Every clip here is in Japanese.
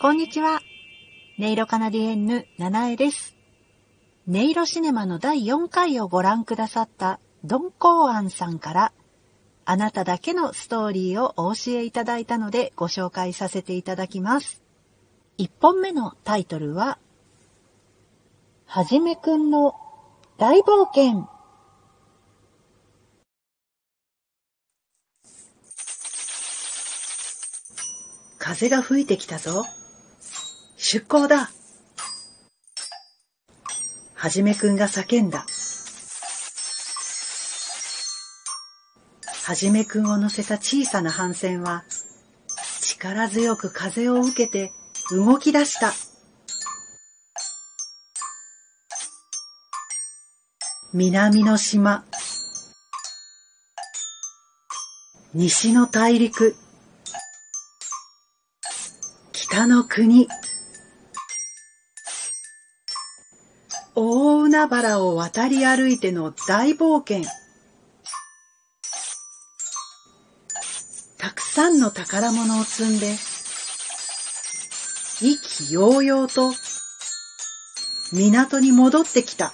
こんにちは。ネイロカナディエンヌ、ナナエです。ネイロシネマの第4回をご覧くださったドン・コーアンさんから、あなただけのストーリーをお教えいただいたのでご紹介させていただきます。1本目のタイトルは、はじめくんの大冒険。風が吹いてきたぞ。出港だ。はじめくんが叫んだ。はじめくんを乗せた小さな帆船は、力強く風を受けて動き出した。南の島、西の大陸、北の国、大海原を渡り歩いての大冒険。たくさんの宝物を積んで、意気揚々と港に戻ってきた。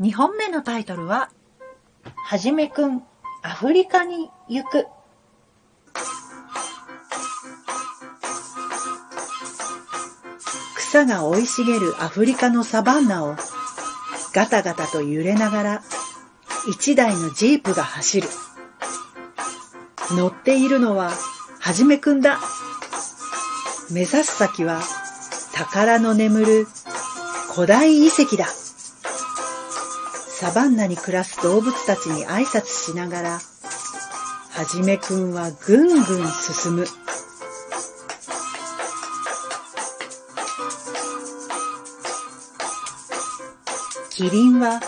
2本目のタイトルは、はじめくん、アフリカに行く。草が生い茂るアフリカのサバンナをガタガタと揺れながら一台のジープが走る。乗っているのははじめくんだ。目指す先は宝の眠る古代遺跡だ。サバンナに暮らす動物たちに挨拶しながら、はじめくんはぐんぐん進む。キリンは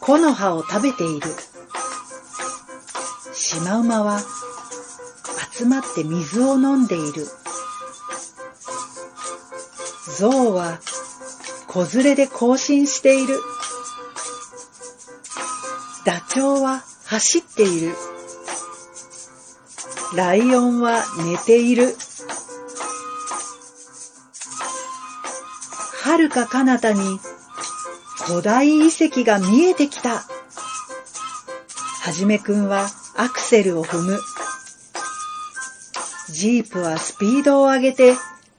木の葉を食べている。シマウマは集まって水を飲んでいる。ゾウは子連れで行進している。ダチョウは走っている。ライオンは寝ている。遥か彼方に古代遺跡が見えてきた。はじめくんはアクセルを踏む。ジープはスピードを上げて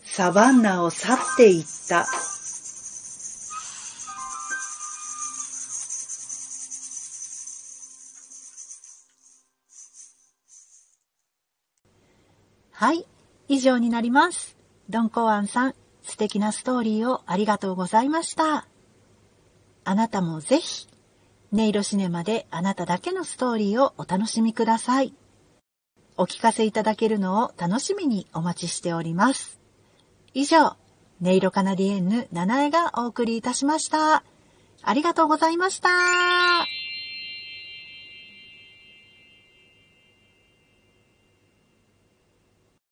サバンナを去っていった。はい、以上になります。ドンコワンさん、素敵なストーリーをありがとうございました。あなたもぜひ、ネイロシネマであなただけのストーリーをお楽しみください。お聞かせいただけるのを楽しみにお待ちしております。以上、ネイロカナディエンヌ七重がお送りいたしました。ありがとうございました。